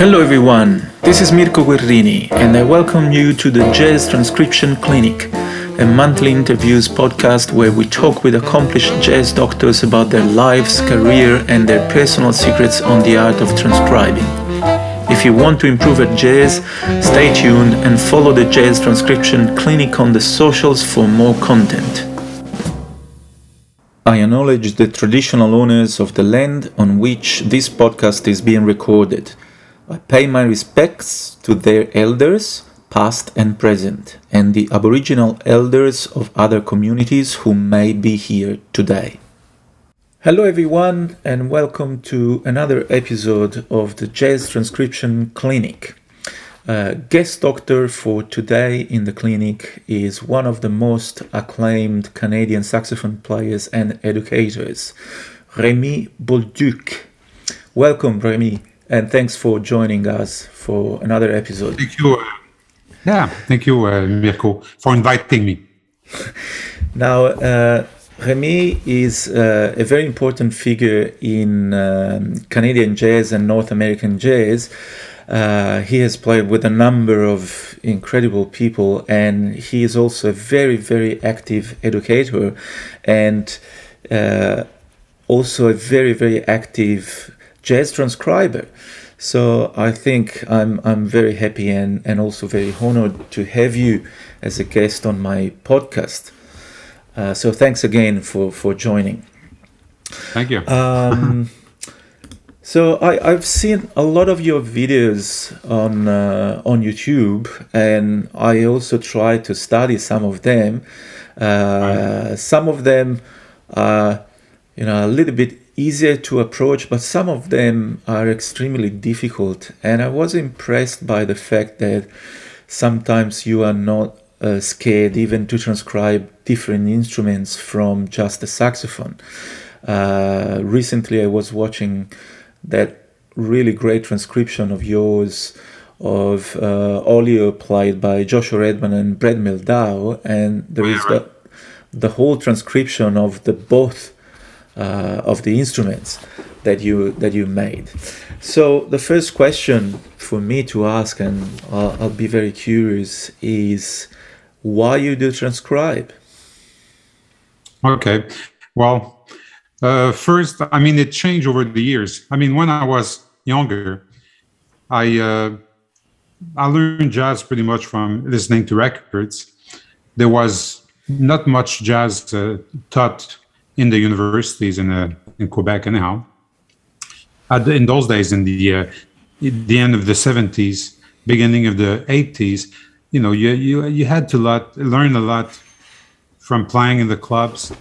Hello everyone, this is Mirko Guerrini and I welcome you to the Jazz Transcription Clinic, a monthly interviews podcast where we talk with accomplished jazz doctors about their lives, career and their personal secrets on the art of transcribing. If you want to improve at jazz, stay tuned and follow the Jazz Transcription Clinic on the socials for more content. I acknowledge the traditional owners of the land on which this podcast is being recorded. I pay my respects to their elders, past and present, and the Aboriginal elders of other communities who may be here today. Hello, everyone, and welcome to another episode of the Jazz Transcription Clinic. Uh, guest doctor for today in the clinic is one of the most acclaimed Canadian saxophone players and educators, Remy Bolduc. Welcome, Remy and thanks for joining us for another episode. Thank you. Uh, yeah, thank you, uh, Mirko, for inviting me. now, uh, Remy is uh, a very important figure in um, Canadian jazz and North American jazz. Uh, he has played with a number of incredible people, and he is also a very, very active educator and uh, also a very, very active jazz transcriber. So I think I'm I'm very happy and, and also very honored to have you as a guest on my podcast. Uh, so thanks again for, for joining. Thank you. Um, so I, I've seen a lot of your videos on uh, on YouTube, and I also try to study some of them. Uh, some of them are, you know, a little bit easier to approach, but some of them are extremely difficult. And I was impressed by the fact that sometimes you are not uh, scared even to transcribe different instruments from just the saxophone. Uh, recently, I was watching that really great transcription of yours of uh, Oleo played by Joshua Redman and Brad Mehldau, and there is the, the whole transcription of the both of the instruments that you that you made. So the first question for me to ask, and I'll, I'll be very curious, is why you do transcribe? Okay, well, uh, first, I mean, it changed over the years. I mean, when I was younger, I uh, I learned jazz pretty much from listening to records. There was not much jazz uh, taught in the universities in uh, in Quebec anyhow. The, in those days, in the uh, the end of the seventies, beginning of the eighties, you know, you you you had to lot learn a lot from playing in the clubs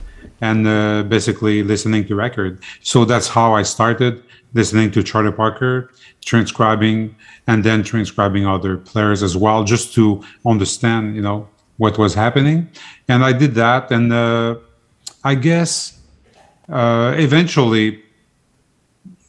and uh, basically listening to record. So that's how I started listening to Charlie Parker, transcribing, and then transcribing other players as well, just to understand, you know, what was happening. And I did that, and uh, I guess uh, eventually,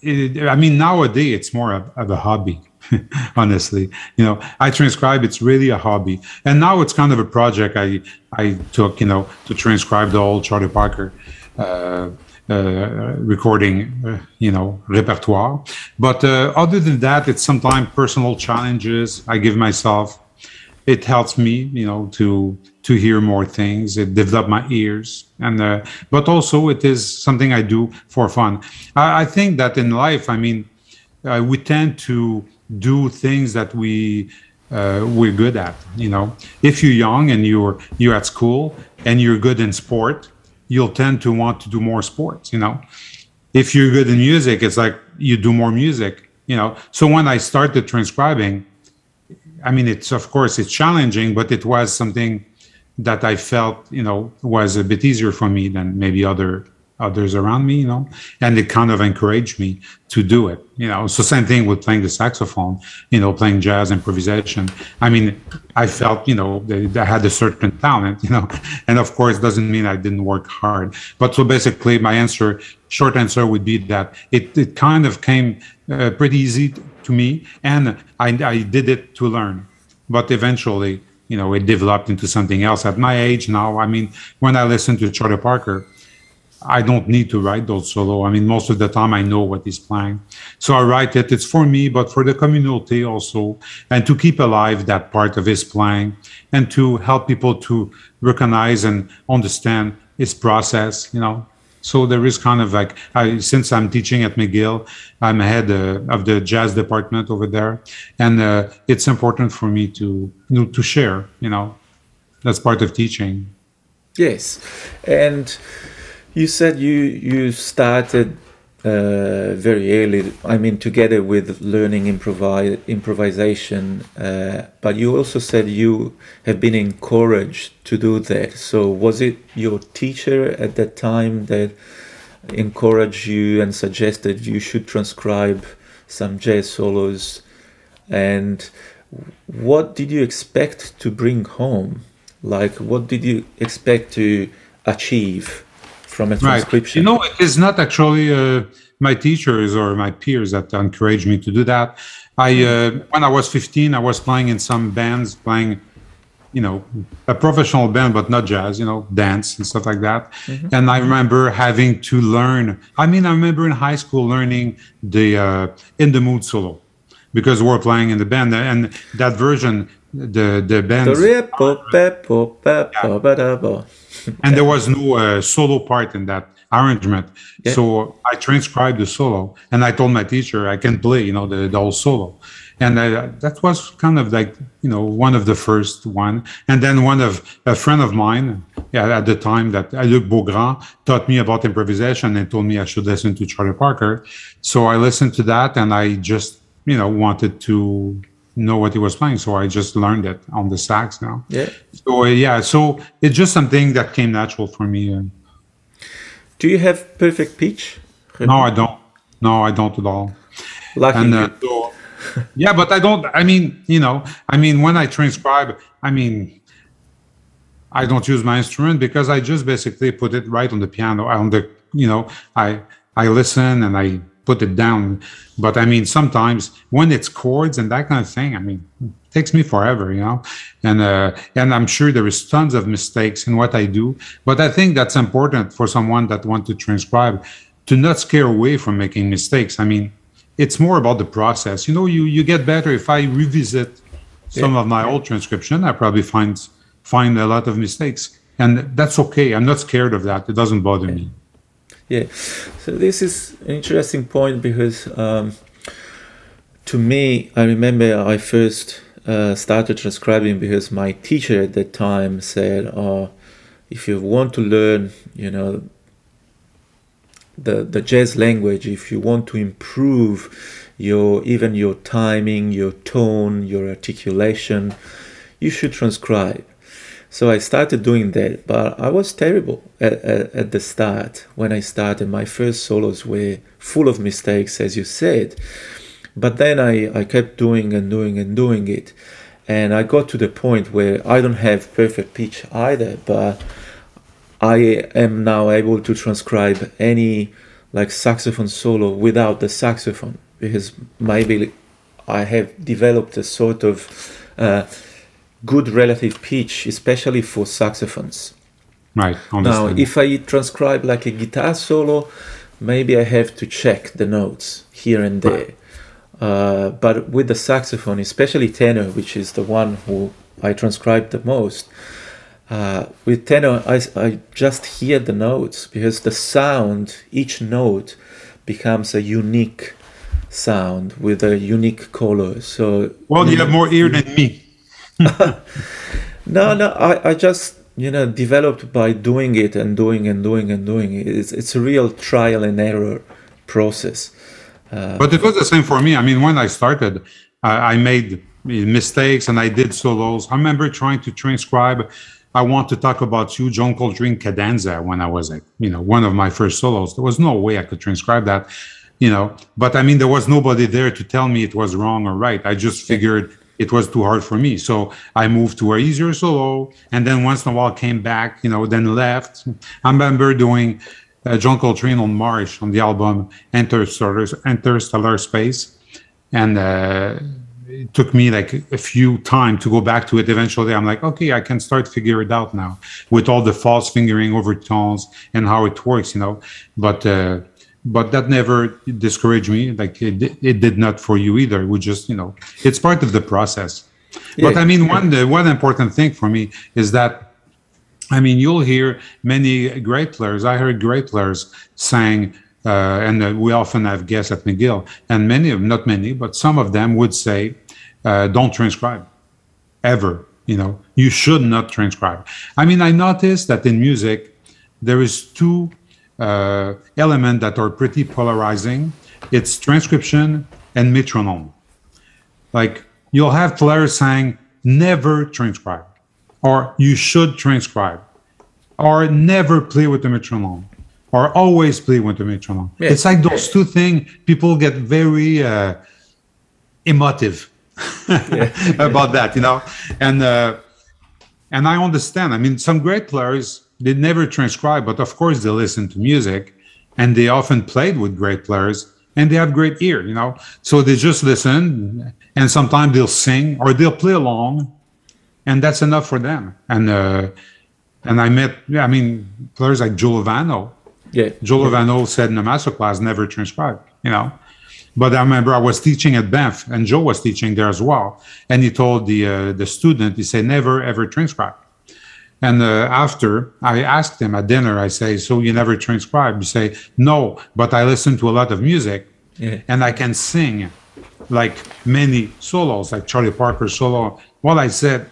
it, I mean, nowadays it's more of, of a hobby. honestly you know i transcribe it's really a hobby and now it's kind of a project i i took you know to transcribe the old charlie parker uh, uh, recording, uh, you know, repertoire. But uh, other than that, it's sometimes personal challenges I give myself it helps me you know to to hear more things. It develop my ears. And uh, but also it is something i do for fun. I, I think that in life i mean uh, we tend to do things that we uh, we're good at you know. If you're young and you're you're at school and you're good in sport you'll tend to want to do more sports you know. If you're good in music it's like you do more music you know. So when i started transcribing I mean, it's of course it's challenging, but it was something that I felt, you know, was a bit easier for me than maybe other others around me, you know, and it kind of encouraged me to do it, you know. So same thing with playing the saxophone, you know, playing jazz improvisation. I mean, I felt, you know, that I had a certain talent, you know, and of course doesn't mean I didn't work hard. But so basically, my answer, short answer, would be that it it kind of came uh, pretty easy to me, and I, I did it to learn. But eventually, you know, it developed into something else. At my age now, I mean, when I listen to Charlie Parker, I don't need to write those solo. I mean, most of the time I know what he's playing. So I write it. It's for me, but for the community also, and to keep alive that part of his playing and to help people to recognize and understand his process, you know. So there is kind of like, I, since I'm teaching at McGill, I'm head uh, of the jazz department over there. And uh, it's important for me to, you know, to share, you know, that's part of teaching. Yes. And, you said you you started uh, very early. I mean, together with learning improvise improvisation, uh, but you also said you have been encouraged to do that. So, was it your teacher at that time that encouraged you and suggested you should transcribe some jazz solos? And what did you expect to bring home? Like, what did you expect to achieve? From a transcription. Right. You know, it is not actually uh, my teachers or my peers that encouraged me to do that. I uh, when I was 15, I was playing in some bands, playing, you know, a professional band, but not jazz. You know, dance and stuff like that. Mm-hmm. And I remember having to learn. I mean, I remember in high school learning the uh, "In the Mood" solo because we were playing in the band, and that version, the the band. And there was no uh, solo part in that arrangement. Yeah. So I transcribed the solo, and I told my teacher I can play, you know, the, the whole solo, and uh, that was kind of like you know one of the first one. And then one of a friend of mine, yeah, at the time that uh, Luc Beaugrand taught me about improvisation and told me I should listen to Charlie Parker. So I listened to that, and I just you know wanted to know what he was playing. So I just learned it on the sax now. Yeah. So uh, yeah, so it's just something that came natural for me. Uh. Do you have perfect pitch? No, I don't. No, I don't at all. Lucky and, uh, so, yeah, but I don't. I mean, you know, I mean, when I transcribe, I mean, I don't use my instrument because I just basically put it right on the piano. On the, you know, I I listen and I put it down. But I mean, sometimes when it's chords and that kind of thing, I mean, takes me forever, you know. And uh, and I'm sure there is tons of mistakes in what I do. But I think that's important for someone that want to transcribe to not scare away from making mistakes. I mean, it's more about the process. You know, you you get better if I revisit some yeah. of my old transcription. I probably find find a lot of mistakes, and that's okay. I'm not scared of that. It doesn't bother me. Yeah, so this is an interesting point because um, to me, I remember I first uh, started transcribing because my teacher at that time said, "Oh, if you want to learn, you know, the the jazz language, if you want to improve your even your timing, your tone, your articulation, you should transcribe." So I started doing that, but I was terrible at, at, at, the start when I started. My first solos were full of mistakes, as you said. But then I, I kept doing and doing and doing it. And I got to the point where I don't have perfect pitch either, but I am now able to transcribe any like saxophone solo without the saxophone because maybe I have developed a sort of uh, good relative pitch, especially for saxophones. Right. Now, if I transcribe like a guitar solo, maybe I have to check the notes here and there. Right. Uh, but with the saxophone, especially tenor, which is the one who I transcribe the most, uh, with tenor, I, I just hear the notes because the sound, each note becomes a unique sound with a unique color. So well, you have more ear than me. no, no, I, I just you know developed by doing it and doing and doing and doing it. It's it's a real trial and error process. Uh, but it was the same for me. I mean, when I started, I, I made mistakes and I did solos. I remember trying to transcribe. I want to talk about you, John Coltrane cadenza, when I was like, you know, one of my first solos. There was no way I could transcribe that, you know. But I mean, there was nobody there to tell me it was wrong or right. I just figured it was too hard for me. So I moved to a easier solo, and then once in a while came back, you know, then left. I remember doing uh, John Coltrane on Mars on the album Interstellar, Interstellar Space, and uh, it took me like a few time to go back to it. Eventually, I'm like, okay, I can start figure it out now with all the false fingering overtones and how it works, you know. But uh, but that never discouraged me. Like it, it did not for you either. We just, you know, it's part of the process. Yeah, but I mean, one the one important thing for me is that I mean, you'll hear many great players. I heard great players saying uh, and uh, we often have guests at McGill, and many of not many, but some of them would say, uh, "Don't transcribe, ever." You know, you should not transcribe. I mean, I noticed that in music, there is two uh, elements that are pretty polarizing. It's transcription and metronome. Like you'll have players saying, "Never transcribe," or "You should transcribe," or "Never play with the metronome." or always play with the metronome. Yeah. It's like those two things. People get very uh, emotive about that, you know, and uh, and I understand. I mean, some great players they never transcribe, but of course they listen to music, and they often played with great players, and they have great ear, you know. So they just listen, and sometimes they'll sing or they'll play along, and that's enough for them. And uh, and I met, I mean, players like Joe Lovano yeah. Joe Lovano said in a master class, never transcribe, you know. But I remember I was teaching at Banff, and Joe was teaching there as well. And he told the uh, the student, he said, never ever transcribe. And uh, after I asked him at dinner, I say, so you never transcribe? You say, no, but I listen to a lot of music, yeah. and I can sing like many solos, like Charlie Parker solo. Well, I said,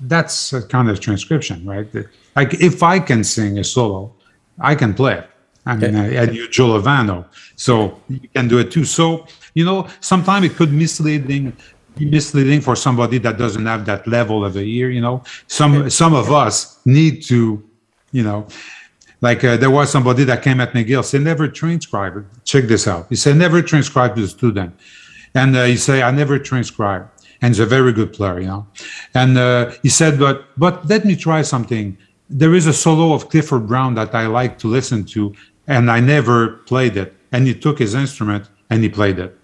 that's a kind of transcription, right? Like if I can sing a solo, I can play it. I mean, yeah. and you Joe Lovano, so you can do it too. So you know, sometimes it could misleading misleading for somebody that doesn't have that level of a ear. You know, some some of us need to, you know, like uh, there was somebody that came at McGill said never transcribe. Check this out. He said never transcribe to the student, and uh, he said I never transcribe, and he's a very good player, you know, and uh, he said but but let me try something. There is a solo of Clifford Brown that I like to listen to, and I never played it. And he took his instrument and he played it.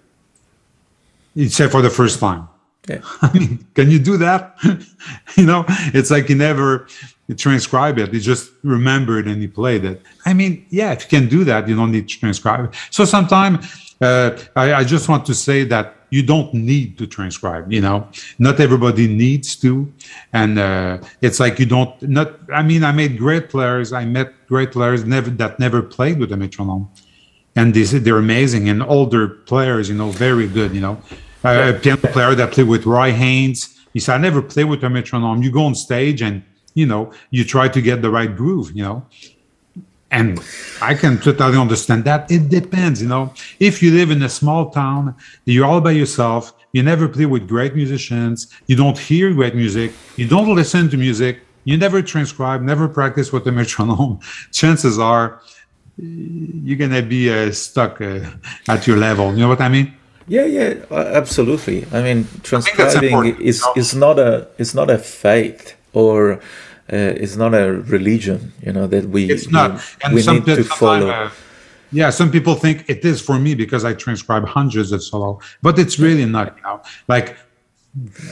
Said for the first time. Yeah. I mean, can you do that? you know, it's like he never transcribed it. He just remembered and he played it. I mean, yeah, if you can do that, you don't need to transcribe. So sometimes uh, I, I just want to say that you don't need to transcribe you know not everybody needs to and uh, it's like you don't not i mean i made great players i met great players never that never played with a metronome and they, they're amazing and older players you know very good you know a piano player that played with roy haynes he said i never play with a metronome you go on stage and you know you try to get the right groove you know and I can totally understand that. It depends, you know. If you live in a small town, you're all by yourself, you never play with great musicians, you don't hear great music, you don't listen to music, you never transcribe, never practice with the metronome, chances are you're going to be uh, stuck uh, at your level. You know what I mean? Yeah, yeah, absolutely. I mean, transcribing is, is not a is not a faith or uh, it's not a religion, you know, that we it's not. We, and we need to follow. Uh, yeah, some people think it is for me because I transcribe hundreds of solo, but it's really not. You know, like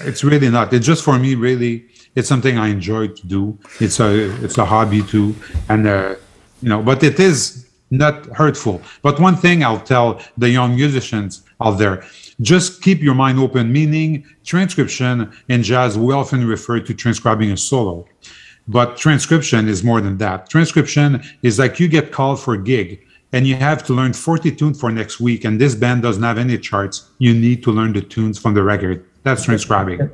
it's really not. It's just for me. Really, it's something I enjoy to do. It's a it's a hobby too, and uh, you know, but it is not hurtful. But one thing I'll tell the young musicians out there just keep your mind open, meaning transcription in jazz, we often refer to transcribing a solo. But transcription is more than that. Transcription is like you get called for a gig and you have to learn 40 tunes for next week, and this band doesn't have any charts. You need to learn the tunes from the record. That's transcribing.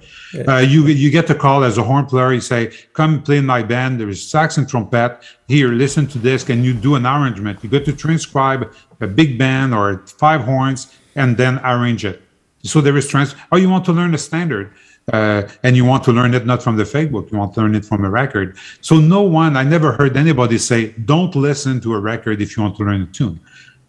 Uh, you you get the call as a horn player. You say, "Come play in my band." There is sax and trumpet. Here, listen to this. Can you do an arrangement? You get to transcribe a big band or five horns and then arrange it. So there is trans. Oh, you want to learn a standard uh, and you want to learn it not from the fake book. you want to learn it from a record. So no one, I never heard anybody say, don't listen to a record if you want to learn a tune.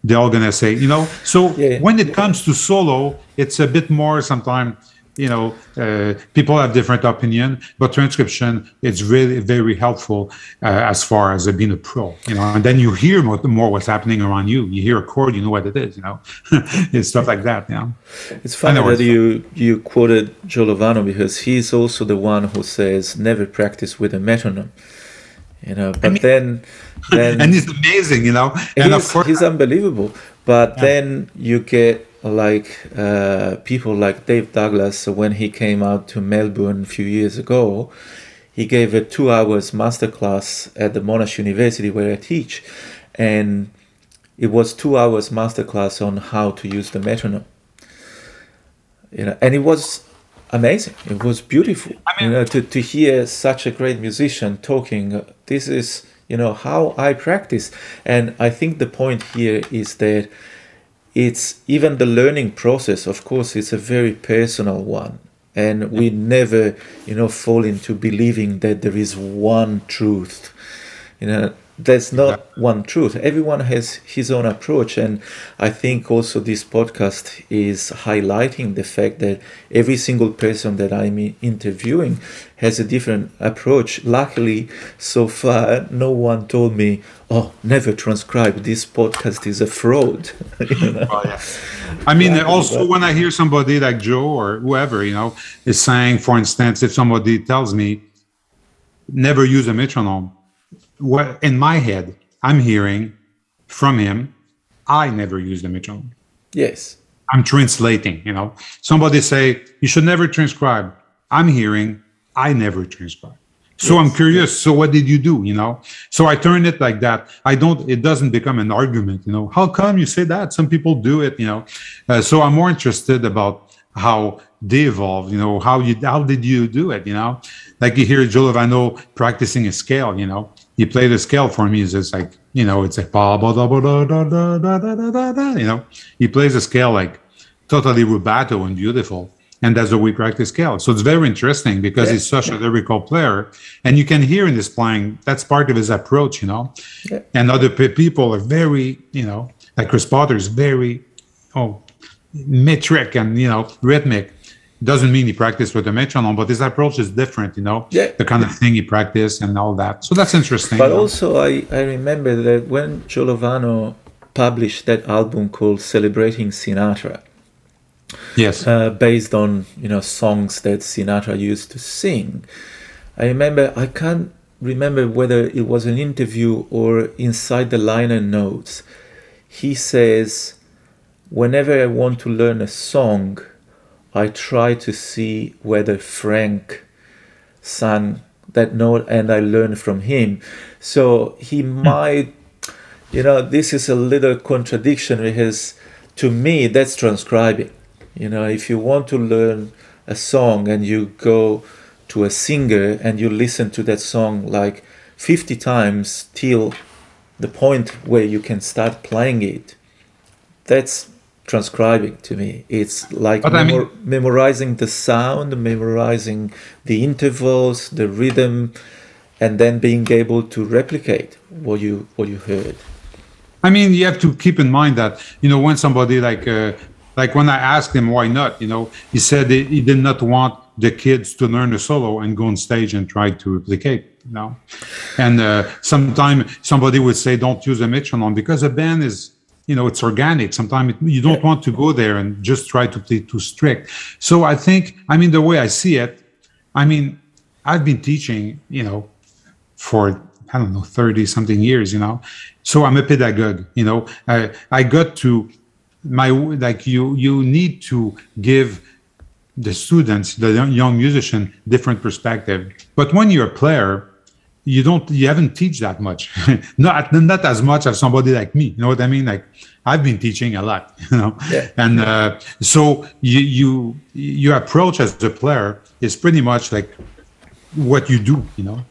They're all gonna say, you know. So yeah. when it comes to solo, it's a bit more sometimes you know, uh, people have different opinion, but transcription it's really very helpful uh, as far as being a pro, you know. And then you hear more, more, what's happening around you. You hear a chord, you know what it is, you know, it's stuff like that. You know. It's funny that you you quoted Joe Lovano because he's also the one who says never practice with a metronome. You know, but I mean, then, then and he's amazing, you know, and he's, of course he's unbelievable. But yeah. then you get like uh, people like Dave Douglas when he came out to Melbourne a few years ago. He gave a two hours masterclass at the Monash University where I teach, and it was two hours masterclass on how to use the metronome. You know, and it was amazing. It was beautiful. I mean, you know, to, to hear such a great musician talking. This is you know how I practice, and I think the point here is that it's even the learning process of course it's a very personal one. And we never you know fall into believing that there is one truth. You know there's not yeah. one truth everyone has his own approach and i think also this podcast is highlighting the fact that every single person that i'm interviewing has a different approach luckily so far no one told me oh never transcribe this podcast is a fraud you know? oh, yeah. i mean also when i hear somebody like joe or whoever you know is saying for instance if somebody tells me never use a metronome what in my head i'm hearing from him i never use the metronome yes. I'm translating you know. Somebody say you should never transcribe. I'm hearing i never transcribe. So yes. i'm curious so what did you do you know? So i turn it like that. I don't it doesn't become an argument you know. How come you say that? Some people do it you know. Uh, so i'm more interested about how they evolved you know how you how did you do it you know like you hear Joe Lovano practicing a scale you know he played a scale for me. It's just like you know, it's like you know, he plays a scale like totally rubato and beautiful, and that's the we practice scale. So it's very interesting because yeah, he's such yeah. a lyrical player, and you can hear in his playing that's part of his approach, you know. Yeah. And other people are very, you know, like Chris Potter is very, oh, metric and you know rhythmic doesn't mean he practiced with a metronome, but his approach is different, you know, yeah. the kind of thing he practiced and all that. So that's interesting. But also, I, I remember that when Joe Lovano published that album called Celebrating Sinatra, yes, uh, based on you know songs that Sinatra used to sing, I remember I can't remember whether it was an interview or inside the liner notes. He says, "Whenever I want to learn a song." I try to see whether Frank sang that note and I learn from him. So he hmm. might, you know, this is a little contradiction because to me that's transcribing. You know, if you want to learn a song and you go to a singer and you listen to that song like 50 times till the point where you can start playing it, that's transcribing to me. It's like memor- mean, memorizing the sound, memorizing the intervals, the rhythm, and then being able to replicate what you what you heard. I mean, you have to keep in mind that you know when somebody like uh, like when I asked him why not, you know, he said he did not want the kids to learn a solo and go on stage and try to replicate. You know, and uh, sometimes somebody would say, "Don't use a metronome because a band is you know it's organic. Sometimes you don't want to go there and just try to play too strict. So i think i mean the way i see it i mean i've been teaching you know for i don't know 30 something years you know. So i'm a pedagogue you know. I i got to my like you you need to give the students the young musician different perspective. But when you're a player you don't you haven't teach that much. Not not as much as somebody like me. You know what i mean? Like i've been teaching a lot you know? Yeah. and uh, so you you your approach as a player is pretty much like what you do you know?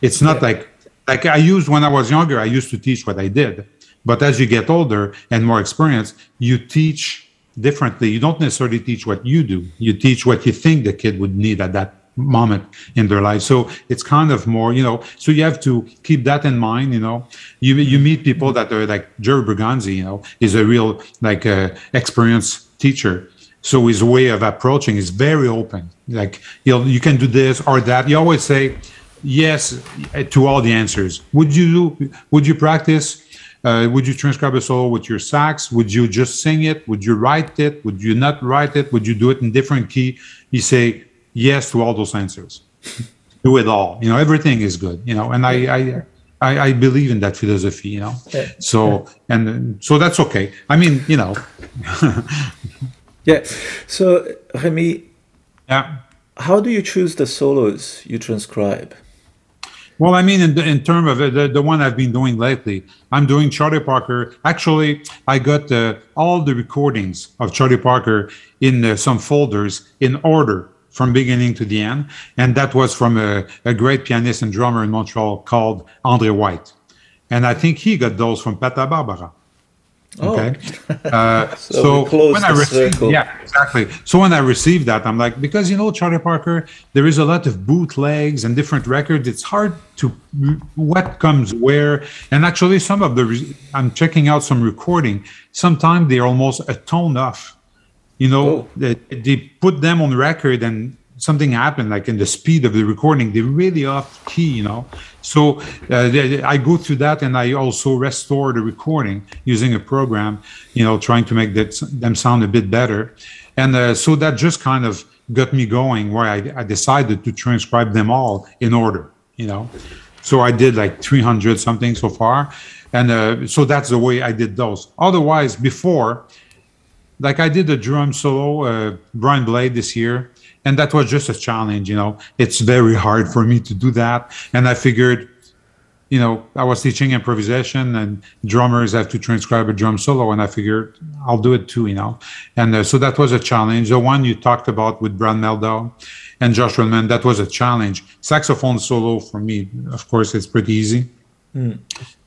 It's not yeah. like like i used when i was younger i used to teach what i did. But as you get older and more experienced you teach differently. You don't necessarily teach what you do. You teach what you think the kid would need at that moment in their life so it's kind of more you know so you have to keep that in mind you know you you meet people that are like jerry bergonzi you know is a real like uh, experienced teacher So his way of approaching is very open. Like you know, you can do this or that. You always say yes to all the answers. Would you would you practice? Uh, would you transcribe a solo with your sax? Would you just sing it? Would you write it? Would you not write it? Would you do it in different key? You say yes to all those answers. do it all. You know, everything is good. You know, and I, I I, I, believe in that philosophy, you know. Yeah. So and so that's okay. I mean, you know. yeah. So Remy. Yeah. How do you choose the solos you transcribe? Well, I mean, in, in terms of the, the one I've been doing lately, I'm doing Charlie Parker. Actually, I got uh, all the recordings of Charlie Parker in uh, some folders in order from beginning to the end. And that was from a, a great pianist and drummer in Montreal called Andre White. And I think he got those from Pata Barbara. Oh. Okay. Uh, so, so when I received, yeah, exactly. So when I received that, I'm like, because you know, Charlie Parker, there is a lot of bootlegs and different records. It's hard to what comes where. And actually, some of the I'm checking out some recording. Sometimes they're almost a tone off you know oh. they, they put them on record and something happened like in the speed of the recording. They're really off key you know? So uh, they, i go through that and i also restore the recording using a program you know trying to make that, them sound a bit better. And uh, so that just kind of got me going where I, I decided to transcribe them all in order you know? So i did like 300 something so far. And uh, so that's the way i did those. Otherwise before like I did a drum solo, uh, Brian Blade this year, and that was just a challenge. You know, it's very hard for me to do that, and I figured, you know, I was teaching improvisation, and drummers have to transcribe a drum solo, and I figured I'll do it too. You know, and uh, so that was a challenge. The one you talked about with Brad Mehldau and Josh Redman, that was a challenge. Saxophone solo for me, of course, it's pretty easy. Mm.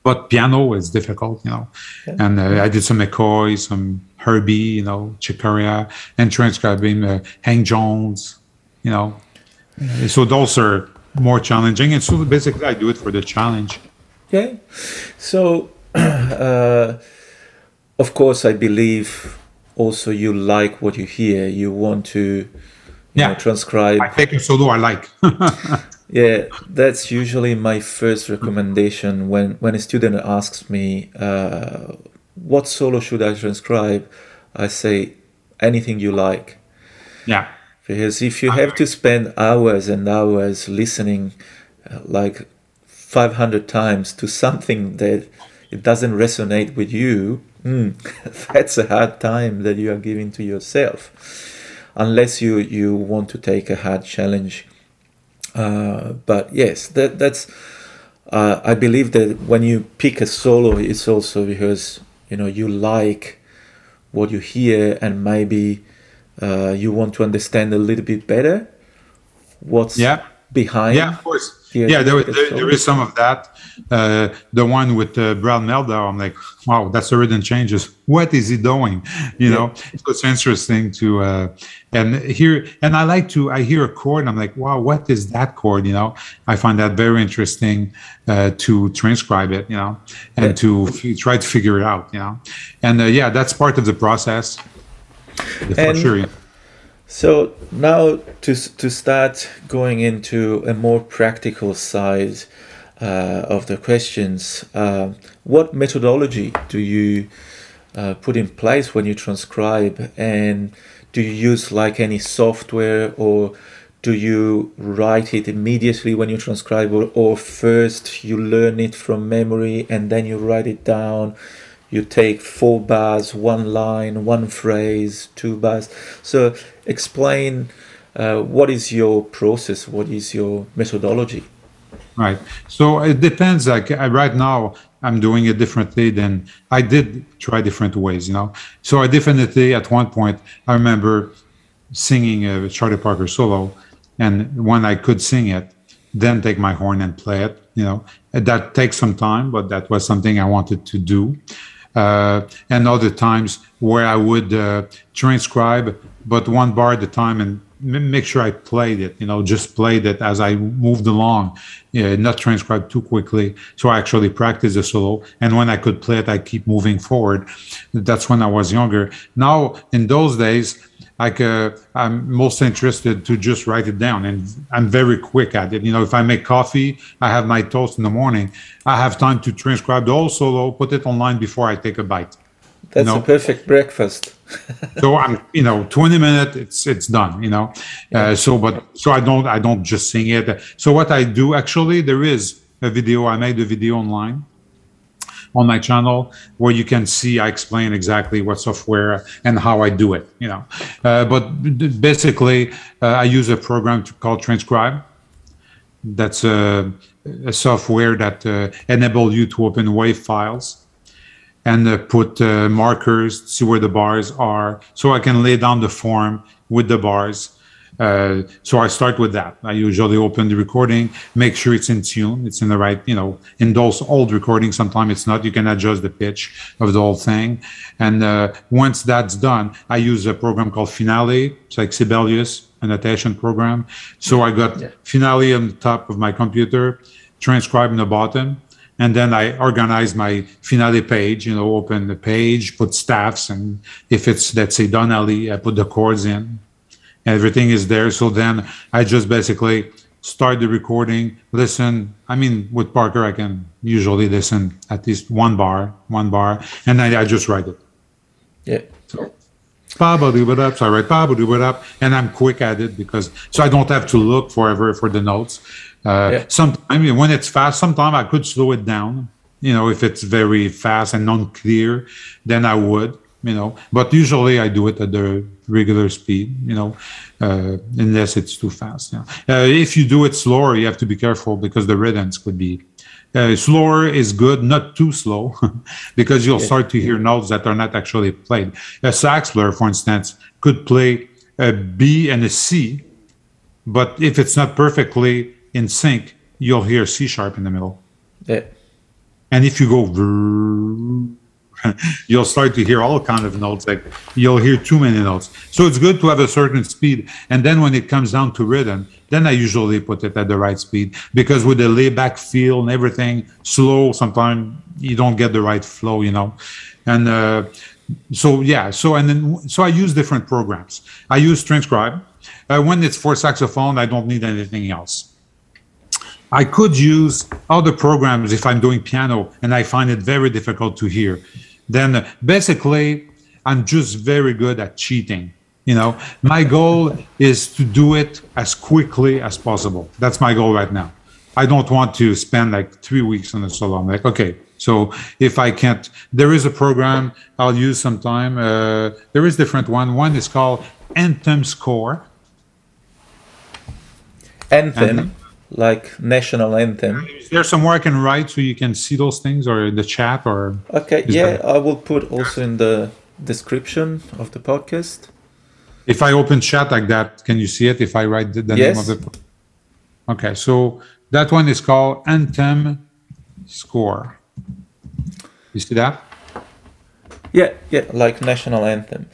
But piano is difficult, you know. Yeah. And uh, I did some McCoy, some Herbie, you know, Chick Corea, and transcribing uh, Hank Jones, you know. Mm-hmm. So those are more challenging. And so basically, I do it for the challenge. Okay. So, uh, of course, I believe also you like what you hear. You want to yeah. Know, transcribe. I take a solo I like. yeah, that's usually my first recommendation when, when a student asks me, uh, what solo should I transcribe? I say anything you like. Yeah. Because if you have to spend hours and hours listening uh, like 500 times to something that it doesn't resonate with you, mm, that's a hard time that you are giving to yourself. Unless you, you want to take a hard challenge. Uh, but yes, that that's. Uh, I believe that when you pick a solo, it's also because you know you like what you hear and maybe uh, you want to understand a little bit better what's yeah. behind yeah of course yeah there, there, there is some of that uh, the one with uh, Brad Mehldau i'm like wow that's a rhythm changes. What is he doing? You yeah. know so it's interesting to uh, and here and i like to i hear a chord and i'm like wow what is that chord? You know i find that very interesting uh, to transcribe it you know and yeah. to f- try to figure it out you know. And uh, yeah that's part of the process. For and, sure so now to to start going into a more practical side uh, of the questions, uh, what methodology do you uh, put in place when you transcribe, and do you use like any software or do you write it immediately when you transcribe or, or first you learn it from memory and then you write it down you take four bars, one line, one phrase, two bars. So explain uh, what is your process, what is your methodology. Right. So it depends. Like right now, I'm doing it differently than I did try different ways, you know. So I definitely at one point I remember singing a Charlie Parker solo, and when I could sing it, then take my horn and play it. You know, that takes some time, but that was something I wanted to do and other times where I would uh, transcribe, but one bar at a time and make sure I played it, you know, just played it as I moved along, yeah, not transcribe too quickly. So I actually practice the solo. And when I could play it, I keep moving forward. That's when I was younger. Now, in those days, like uh, I'm most interested to just write it down, and I'm very quick at it. You know, if I make coffee, I have my toast in the morning. I have time to transcribe the whole solo, put it online before I take a bite. That's you know? a perfect breakfast. so I'm, you know, 20 minutes, it's it's done. You know, yeah. uh, so but so I don't I don't just sing it. So what I do actually, there is a video. I made a video online on my channel where you can see I explain exactly what software and how I do it. You know, uh, but basically uh, I use a program called Transcribe. That's a, a software that uh, enable you to open WAV files and uh, put uh, markers, see where the bars are, so I can lay down the form with the bars uh, so I start with that. I usually open the recording, make sure it's in tune, it's in the right, you know, in those old recordings, sometimes it's not. You can adjust the pitch of the whole thing. And uh, once that's done, I use a program called Finale. It's like Sibelius, a notation program. So I got yeah. Finale on the top of my computer, transcribe in the bottom. And then I organize my finale page, you know, open the page, put staffs, and if it's, let's say, Donna Lee, I put the chords in, everything is there. So then I just basically start the recording, listen. I mean, with Parker, I can usually listen at least one bar, one bar, and then I just write it. Yeah. So, it up. So I write it up, and I'm quick at it because so I don't have to look forever for the notes. Uh, yeah. Sometimes when it's fast, sometimes I could slow it down. You know, if it's very fast and unclear, then I would you know but usually i do it at the regular speed you know uh, unless it's too fast yeah. Uh, if you do it slower you have to be careful because the rhythms could be uh, slower is good not too slow because you'll start to hear notes that are not actually played a sax player for instance could play a b and a c but if it's not perfectly in sync you'll hear c sharp in the middle yeah. and if you go you'll start to hear all kind of notes like you'll hear too many notes. So it's good to have a certain speed. And then when it comes down to rhythm then i usually put it at the right speed. Because with the layback feel and everything slow sometimes you don't get the right flow you know? And uh, so yeah so and then so i use different programs. I use transcribe. Uh, when it's for saxophone i don't need anything else. I could use other programs if I'm doing piano and I find it very difficult to hear then basically I'm just very good at cheating. You know, my goal is to do it as quickly as possible. That's my goal right now. I don't want to spend like three weeks on a solo. I'm like, okay, so if I can't, there is a program I'll use sometime. Uh, there is different one. One is called Anthem Score. Anthem. Anthem like national anthem. Is there somewhere I can write so you can see those things, or in the chat, or? Okay, yeah, that... I will put also in the description of the podcast. If I open chat like that, can you see it? If I write the, the yes. name of it. Okay, so that one is called Anthem Score. You see that? Yeah, yeah, like national anthem.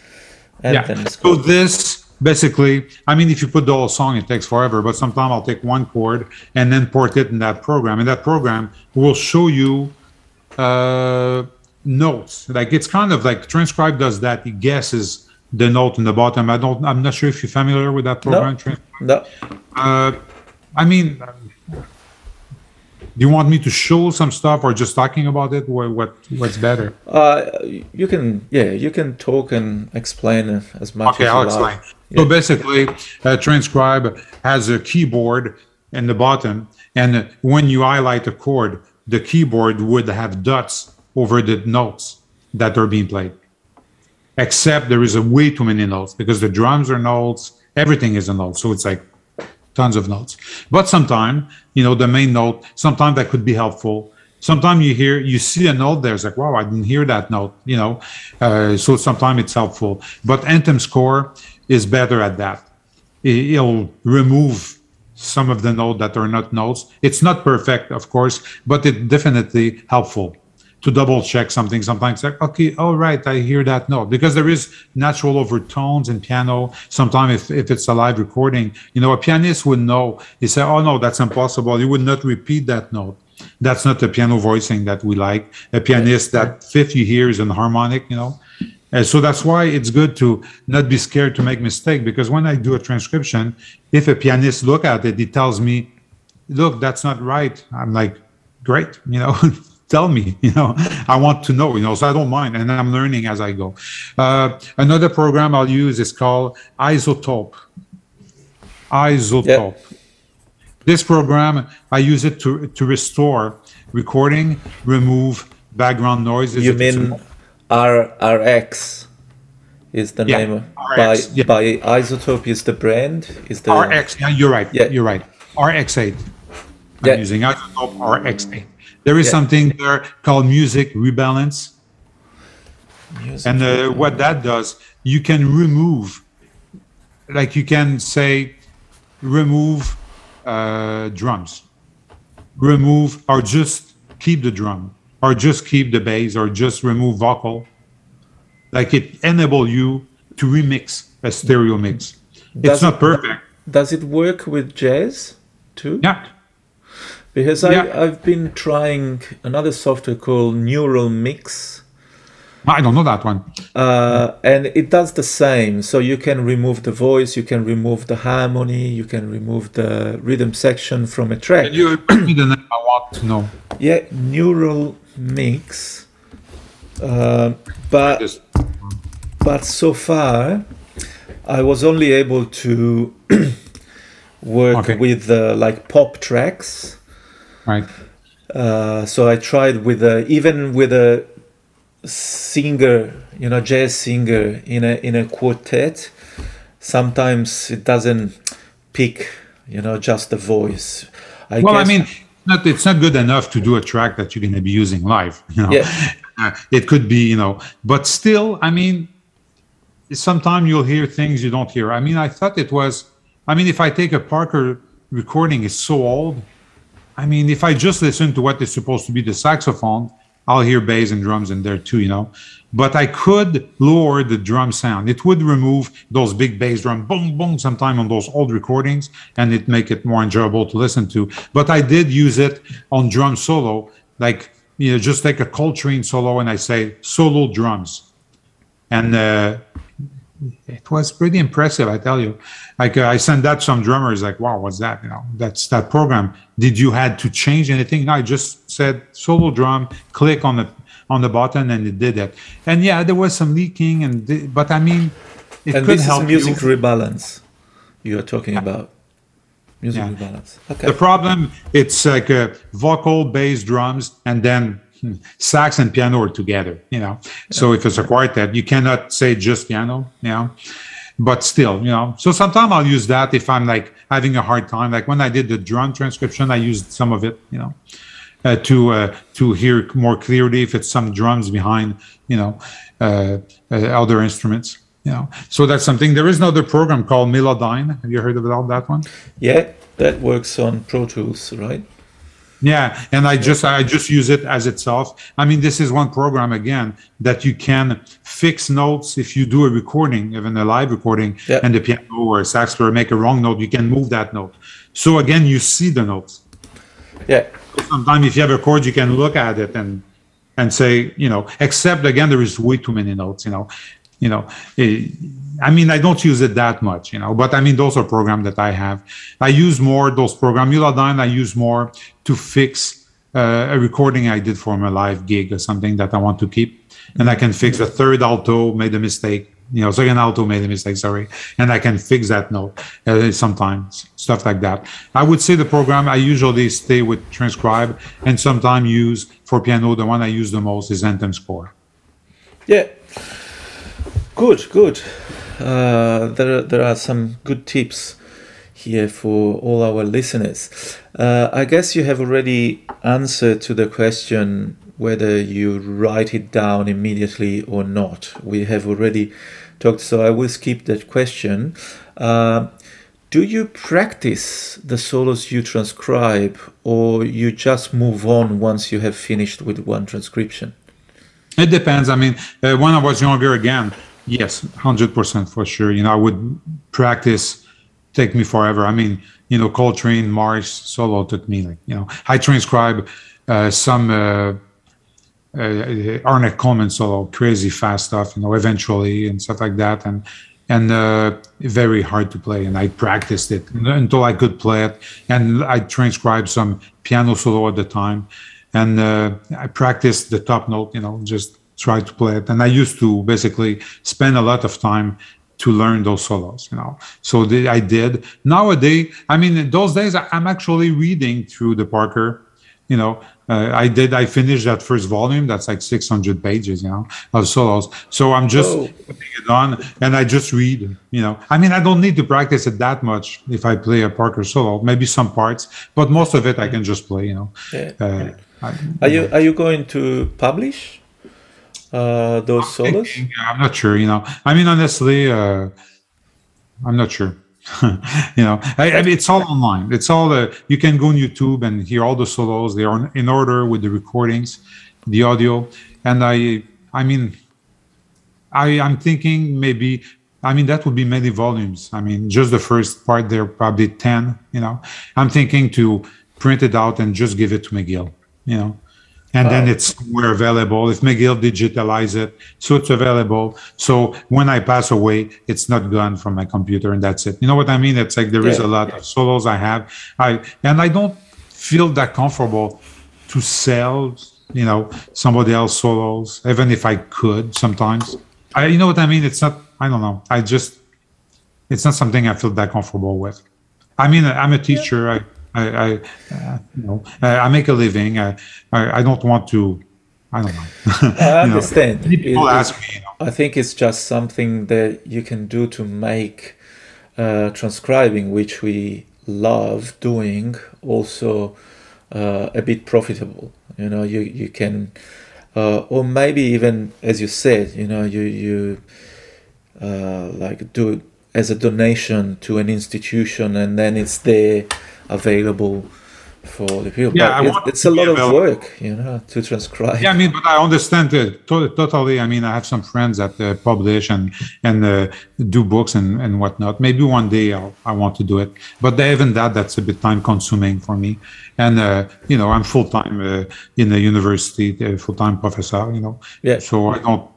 Anthem yeah. So this basically, I mean, if you put the whole song, it takes forever, but sometimes I'll take one chord and then port it in that program. And that program will show you uh, notes. Like it's kind of like Transcribe does that. It guesses the note in the bottom. I don't, I'm not sure if you're familiar with that program. No. no. Uh, I mean, do you want me to show some stuff or just talking about it? What, what what's better? Uh, you can yeah, you can talk and explain as much. Okay, as I'll explain. Like. So basically, uh, Transcribe has a keyboard in the bottom, and when you highlight a chord, the keyboard would have dots over the notes that are being played. Except there is a way too many notes because the drums are notes, everything is a note. So it's like tons of notes. But sometimes, you know, the main note, sometimes that could be helpful. Sometimes you hear, you see a note there, it's like, wow, I didn't hear that note, you know. Uh, so sometimes it's helpful. But Anthem Score, is better at that. It'll remove some of the notes that are not notes. It's not perfect, of course, but it's definitely helpful to double check something. Sometimes like okay all right i hear that note. Because there is natural overtones in piano. Sometimes if, if it's a live recording you know a pianist would know. He say oh no that's impossible. You would not repeat that note. That's not the piano voicing that we like. A pianist that fifth you hear is an harmonic you know. Uh, so that's why it's good to not be scared to make mistake. Because when I do a transcription, if a pianist look at it, he tells me, "Look, that's not right." I'm like, "Great, you know." tell me you know i want to know you know so i don't mind and i'm learning as i go. Uh, another program i'll use is called iZotope. iZotope. Yep. this program i use it to to restore recording remove background noise you mean R RX is the yeah, name RX, by yeah. by iZotope is the brand is the RX yeah you're right yeah. you're right. RX8 I'm yeah. using iZotope RX8 there is yeah. something there called music rebalance. Music and uh, what that does, you can remove, like you can say, remove uh, drums, remove or just keep the drum, or just keep the bass, or just remove vocal. Like it enable you to remix a stereo mix. Does it's not it, perfect. Does it work with jazz too? Yeah because yeah. I, I've been trying another software called Neural Mix. I don't know that one. Uh, and it does the same. So you can remove the voice, you can remove the harmony, you can remove the rhythm section from a track. Can you me the name? I want to know. Yeah, Neural Mix. Uh, but but so far, I was only able to work okay. with uh, like pop tracks Right. Uh, so I tried with a, even with a singer, you know, jazz singer in a in a quartet. Sometimes it doesn't pick, you know, just the voice. I well, I mean, not, it's not good enough to do a track that you're going to be using live. You know, yeah. Uh, it could be, you know, but still, I mean, sometimes you'll hear things you don't hear. I mean, I thought it was. I mean, if I take a Parker recording, it's so old I mean, if I just listen to what is supposed to be the saxophone, I'll hear bass and drums in there too, you know. But I could lower the drum sound. It would remove those big bass drum, boom, boom, sometime on those old recordings, and it make it more enjoyable to listen to. But I did use it on drum solo, like you know, just take a Coltrane solo, and I say solo drums, and uh, it was pretty impressive, I tell you. Like uh, I sent that to some drummers, like, wow, what's that? You know, that's that program. Did you had to change anything? No, I just said solo drum, click on the on the button, and it did it. And yeah, there was some leaking, and but I mean, it and could help music you. rebalance you are talking yeah. about. Music yeah. rebalance. Okay. The problem, it's like a vocal, bass, drums, and then sax and piano are together you know? So if it's a quartet you cannot say just piano you know? But still you know? So sometimes i'll use that if i'm like having a hard time. Like when i did the drum transcription i used some of it you know? Uh, to uh, to hear more clearly if it's some drums behind you know uh, uh other instruments you know? So that's something. There is another program called melodyne. Have you heard about that one? Yeah that works on pro tools right yeah, and I just I just use it as itself. I mean, this is one program again that you can fix notes if you do a recording, even a live recording, yeah. and the piano or sax player make a wrong note, you can move that note. So again, you see the notes. Yeah. Sometimes if you have a chord, you can look at it and and say, you know, except again, there is way too many notes. You know, you know. It, I mean, I don't use it that much, you know, but I mean, those are programs that I have. I use more those programs. Melodyne, I use more to fix uh, a recording I did for my live gig or something that I want to keep. And I can fix the third alto made a mistake, you know, second alto made a mistake, sorry. And I can fix that note uh, sometimes, stuff like that. I would say the program I usually stay with Transcribe and sometimes use for piano, the one I use the most is Anthem Score. Yeah. Good, good. Uh, there, there are some good tips here for all our listeners. Uh, I guess you have already answered to the question whether you write it down immediately or not. We have already talked, so I will skip that question. Uh, do you practice the solos you transcribe, or you just move on once you have finished with one transcription? It depends. I mean, uh, when I was younger, again, Yes, hundred percent for sure. You know, I would practice take me forever. I mean, you know, Coltrane, Marsh, solo took me like you know. I transcribe uh, some uh, uh, Ornette Coleman solo, crazy fast stuff, you know, eventually and stuff like that, and and uh, very hard to play. And I practiced it until I could play it, and I transcribed some piano solo at the time, and uh, I practiced the top note, you know, just try to play it. And I used to basically spend a lot of time to learn those solos, you know. So the, I did. Nowadays, I mean, in those days, I'm actually reading through the Parker, you know, uh, I did. I finished that first volume. That's like 600 pages, you know, of solos. So I'm just putting it on, and I just read. You know, I mean, I don't need to practice it that much if I play a Parker solo. Maybe some parts, but most of it I can just play. You know. Yeah. Uh, I, are you Are you going to publish uh, those I'm solos? Thinking, I'm not sure. You know, I mean, honestly, uh, I'm not sure. you know, I, I, mean, it's all online. It's all the you can go on YouTube and hear all the solos. They are in order with the recordings, the audio, and I, I mean, I, I'm thinking maybe. I mean, that would be many volumes. I mean, just the first part, there probably ten. You know, I'm thinking to print it out and just give it to McGill. You know, and then it's somewhere available. If McGill digitalize it, so it's available. So when I pass away, it's not gone from my computer, and that's it. You know what I mean? It's like there yeah. is a lot of solos I have. I and I don't feel that comfortable to sell, you know, somebody else solos, even if I could sometimes. I, you know what I mean? It's not. I don't know. I just, it's not something I feel that comfortable with. I mean, I'm a teacher. Yeah. I, I, I uh, you know, I make a living. I, I, I don't want to. I don't know. I understand. know, people it, ask me. You know. I think it's just something that you can do to make uh, transcribing, which we love doing, also uh, a bit profitable. You know, you you can, uh, or maybe even as you said, you know, you you uh, like do it as a donation to an institution, and then it's there available for the people. Yeah, it, it's a lot of work, you know, to transcribe. Yeah, I mean, but I understand it totally. I mean, I have some friends that uh, publish and and uh, do books and and whatnot. Maybe one day I'll, I want to do it, but even that, that's a bit time consuming for me. And uh, you know, I'm full time uh, in the university, full time professor. You know, yeah. So I don't.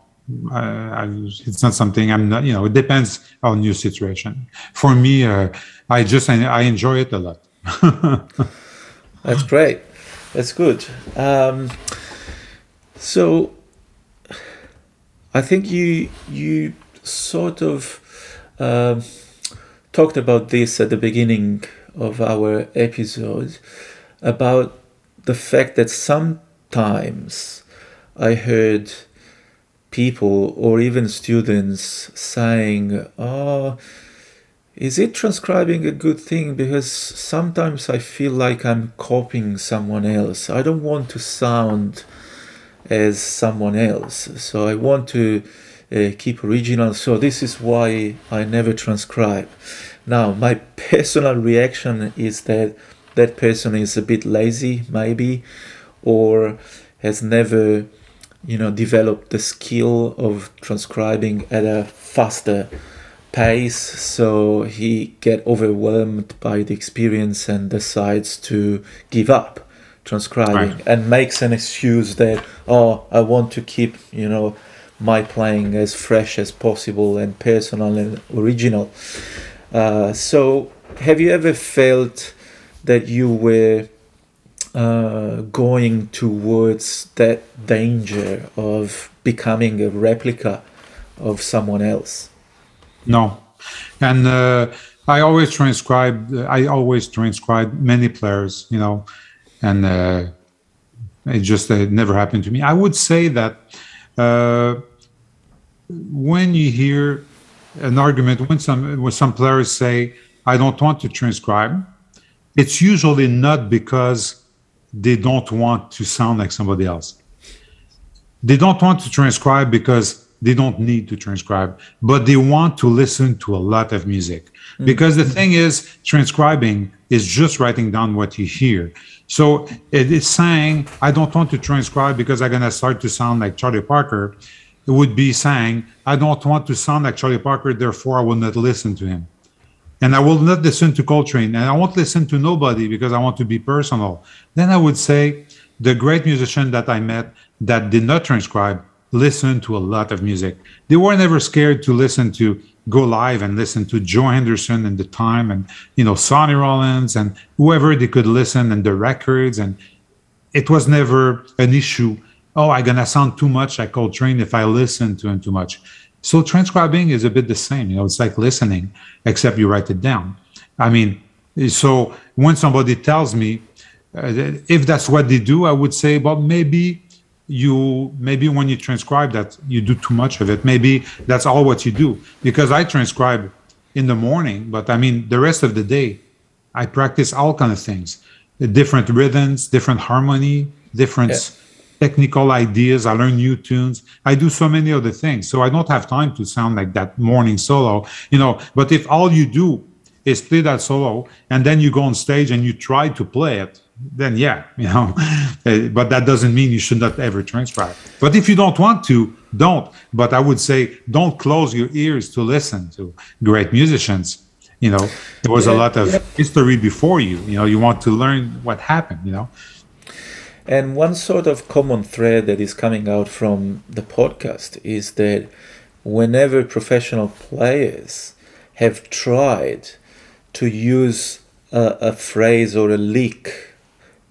I, it's not something I'm not. You know, it depends on your situation. For me, uh, I just I, I enjoy it a lot. That's great. That's good. Um, so, I think you you sort of uh, talked about this at the beginning of our episode about the fact that sometimes I heard people or even students saying, "Oh." Is it transcribing a good thing? Because sometimes I feel like I'm copying someone else. I don't want to sound as someone else. So I want to uh, keep original. So this is why I never transcribe. Now, my personal reaction is that that person is a bit lazy, maybe, or has never, you know, developed the skill of transcribing at a faster pace so he get overwhelmed by the experience and decides to give up transcribing right. and makes an excuse that oh i want to keep you know my playing as fresh as possible and personal and original uh, so have you ever felt that you were uh, going towards that danger of becoming a replica of someone else no, and uh, I always transcribe. I always transcribe many players, you know, and uh, it just uh, never happened to me. I would say that uh, when you hear an argument, when some when some players say, "I don't want to transcribe," it's usually not because they don't want to sound like somebody else. They don't want to transcribe because they don't need to transcribe, but they want to listen to a lot of music. Mm-hmm. Because the thing is, transcribing is just writing down what you hear. So it is saying, I don't want to transcribe because I'm going to start to sound like Charlie Parker. It would be saying, I don't want to sound like Charlie Parker, therefore I will not listen to him. And I will not listen to Coltrane, and I won't listen to nobody because I want to be personal. Then I would say, the great musician that I met that did not transcribe listened to a lot of music. They were never scared to listen to go live and listen to Joe Henderson and the time and you know Sonny Rollins and whoever they could listen and the records and it was never an issue. Oh, I'm gonna sound too much like Coltrane if I listen to him too much. So transcribing is a bit the same. You know, it's like listening, except you write it down. I mean, so when somebody tells me uh, if that's what they do, I would say, well, maybe you maybe when you transcribe that you do too much of it. Maybe that's all what you do. Because i transcribe in the morning but i mean the rest of the day i practice all kind of things. Different rhythms different harmony different yeah. technical ideas. I learn new tunes. I do so many other things. So i don't have time to sound like that morning solo you know. But if all you do is play that solo and then you go on stage and you try to play it then yeah, you know, uh, but that doesn't mean you should not ever transcribe. But if you don't want to, don't. But I would say don't close your ears to listen to great musicians. You know, there was yeah, a lot of yeah. history before you. You know, you want to learn what happened. You know. And one sort of common thread that is coming out from the podcast is that whenever professional players have tried to use a, a phrase or a lick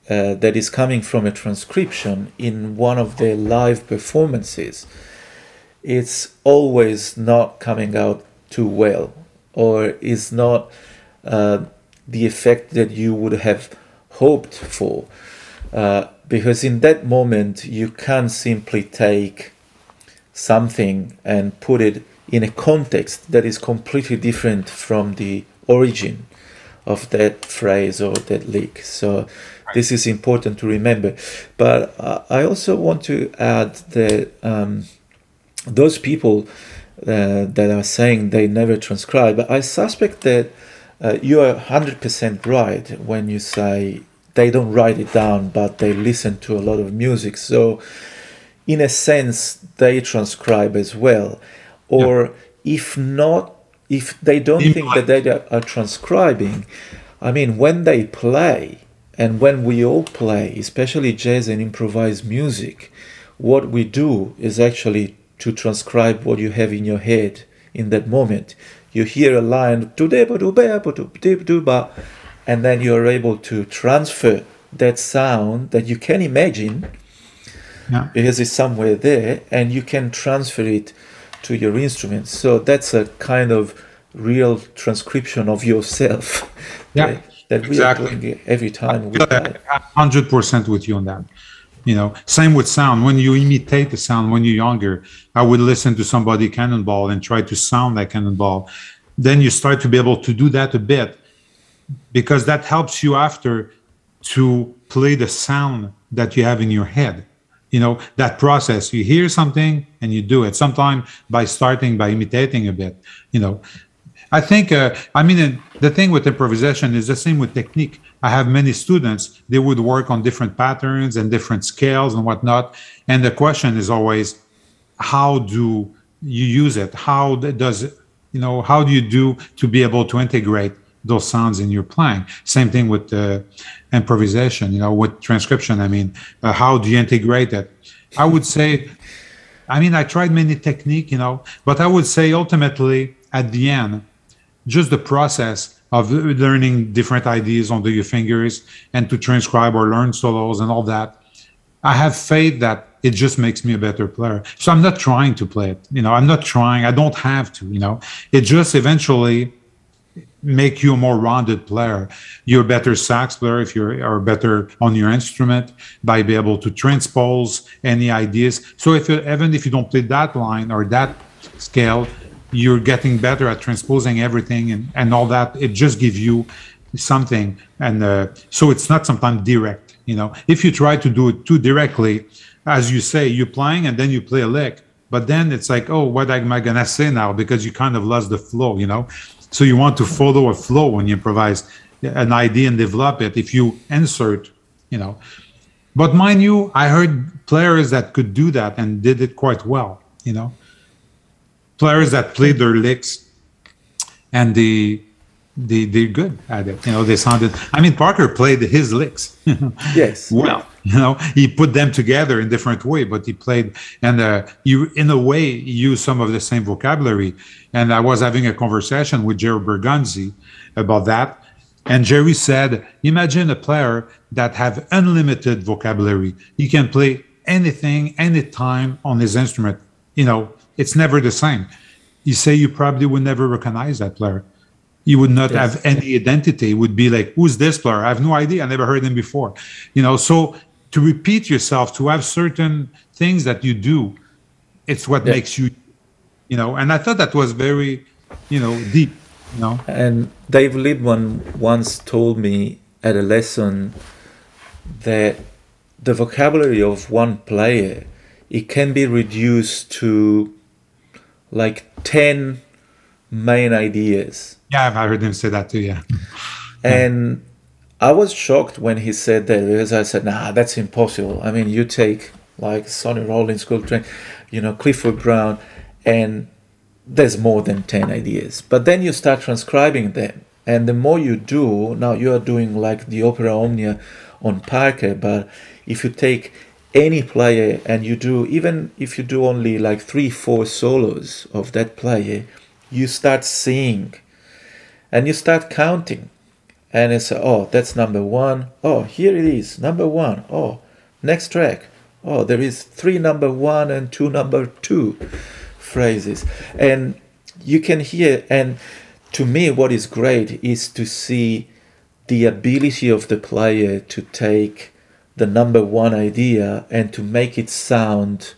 uh, that is coming from a transcription in one of their live performances, it's always not coming out too well or is not uh, the effect that you would have hoped for. Uh, because in that moment, you can't simply take something and put it in a context that is completely different from the origin of that phrase or that lick. So this is important to remember. But uh, I also want to add that um, those people uh, that are saying they never transcribe, I suspect that uh, you are 100% right when you say they don't write it down, but they listen to a lot of music. So, in a sense, they transcribe as well. Or yeah. if not, if they don't think that they are transcribing, I mean, when they play, and when we all play, especially jazz and improvised music, what we do is actually to transcribe what you have in your head in that moment. You hear a line, and then you're able to transfer that sound that you can imagine yeah. because it's somewhere there, and you can transfer it to your instrument. So that's a kind of real transcription of yourself. Yeah that we exactly. are doing every time we play. Hundred percent with you on that. You know, same with sound. When you imitate the sound when you're younger, I would listen to somebody Cannonball and try to sound like Cannonball. Then you start to be able to do that a bit because that helps you after to play the sound that you have in your head. You know, that process. You hear something and you do it. Sometimes by starting by imitating a bit, you know, I think, uh, I mean, the thing with improvisation is the same with technique. I have many students, they would work on different patterns and different scales and whatnot. And the question is always, how do you use it? How does you know, how do you do to be able to integrate those sounds in your playing? Same thing with uh, improvisation, you know, with transcription. I mean, uh, how do you integrate it? I would say, I mean, I tried many technique, you know, but I would say ultimately at the end, just the process of learning different ideas under your fingers and to transcribe or learn solos and all that. I have faith that it just makes me a better player. So i'm not trying to play it you know i'm not trying i don't have to you know. It just eventually make you a more rounded player. You're a better sax player if you're are better on your instrument by be able to transpose any ideas. So if you, even if you don't play that line or that scale you're getting better at transposing everything and, and all that. It just gives you something. And uh, so it's not sometimes direct, you know. If you try to do it too directly, as you say, you're playing and then you play a lick, but then it's like, oh, what am I to say now? Because you kind of lost the flow, you know. So you want to follow a flow when you improvise an idea and develop it. If you insert, you know. But mind you, I heard players that could do that and did it quite well, you know players that played their licks and they they they're good at it. You know, they sounded. I mean, Parker played his licks. yes. Well, You know, he put them together in different way, but he played and uh, you in a way used some of the same vocabulary. And I was having a conversation with Jerry Bergonzi about that. And Jerry said, imagine a player that have unlimited vocabulary. He can play anything, anytime on his instrument. You know, it's never the same. You say you probably would never recognize that player. You would not yes. have any identity. It would be like, who's this player? I have no idea. I never heard him before. You know, so to repeat yourself, to have certain things that you do, it's what yeah. makes you, you know. And I thought that was very, you know, deep. You know. And Dave Liebman once told me at a lesson that the vocabulary of one player it can be reduced to like 10 main ideas yeah i've heard him say that too yeah and I was shocked when he said that because I said, nah, that's impossible. I mean, you take like Sonny Rollins, Coltrane, you know, Clifford Brown, and there's more than 10 ideas. But then you start transcribing them. And the more you do, now you are doing like the Opera Omnia on Parker, but if you take any player and you do, even if you do only like three, four solos of that player, you start seeing and you start counting. And it's oh that's number one. Oh here it is number one. Oh next track. Oh there is three number one and two number two phrases. And you can hear and to me what is great is to see the ability of the player to take the number one idea and to make it sound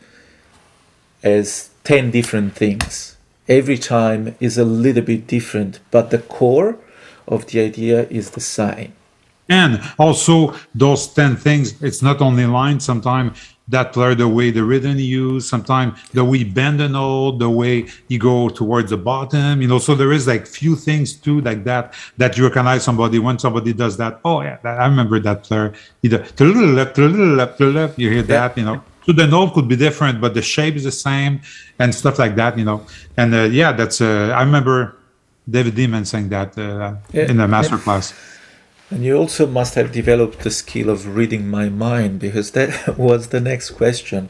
as 10 different things every time is a little bit different but the core of the idea is the same. And also those 10 things, it's not only lines, sometimes that player, the way the rhythm you use, sometimes the way bend the note, the way you go towards the bottom, you know, so there is like few things too like that, that you recognize somebody when somebody does that. Oh yeah, that, I remember that player. Either to little left, to little left, to left, you hear that, you know. So the note could be different, but the shape is the same and stuff like that, you know. And uh, yeah, that's, uh, I remember David Liebman saying that uh, in the master class. And you also must have developed the skill of reading my mind because that was the next question: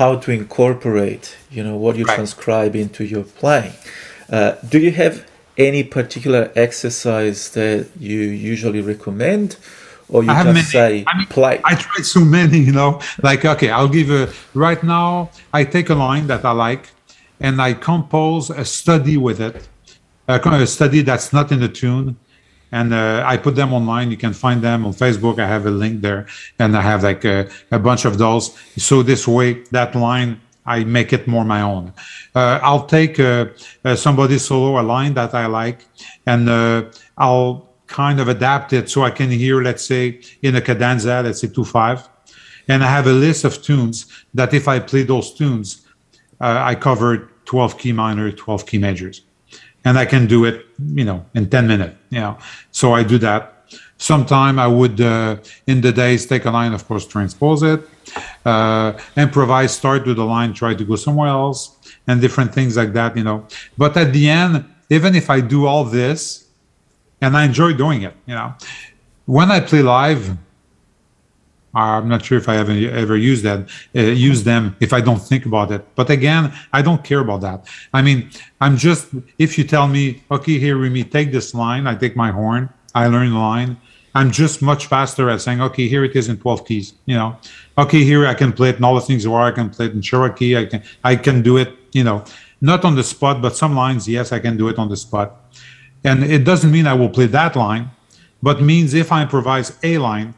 how to incorporate, you know, what you right. transcribe into your playing. Uh, do you have any particular exercise that you usually recommend? Or you just many, say I mean, play. I tried so many, you know. Like, okay, I'll give a right now. I take a line that I like, and I compose a study with it a study that's not in the tune and uh, I put them online. You can find them on Facebook. I have a link there, and I have like a, a bunch of those. So this way, that line I make it more my own. Uh, I'll take uh, uh somebody solo a line that I like, and uh, I'll kind of adapt it so I can hear, let's say, in a cadenza, let's say two five, and I have a list of tunes that if I play those tunes, uh, I cover twelve key minor, twelve key majors and I can do it, you know, in 10 minutes, you know. So I do that. Sometime I would, uh, in the days, take a line, of course, transpose it, uh, improvise, start with the line, try to go somewhere else, and different things like that, you know. But at the end, even if I do all this, and I enjoy doing it, you know, when I play live, I'm not sure if I ever ever use that uh, use them if I don't think about it. But again, I don't care about that. I mean, I'm just if you tell me, okay, here Rémi, take this line. I take my horn. I learn the line. I'm just much faster at saying, okay, here it is in 12 keys. You know, okay, here I can play it in all the things where I can play it in Cherokee. I can I can do it. You know, not on the spot, but some lines, yes, I can do it on the spot. And it doesn't mean I will play that line, but means if I improvise a line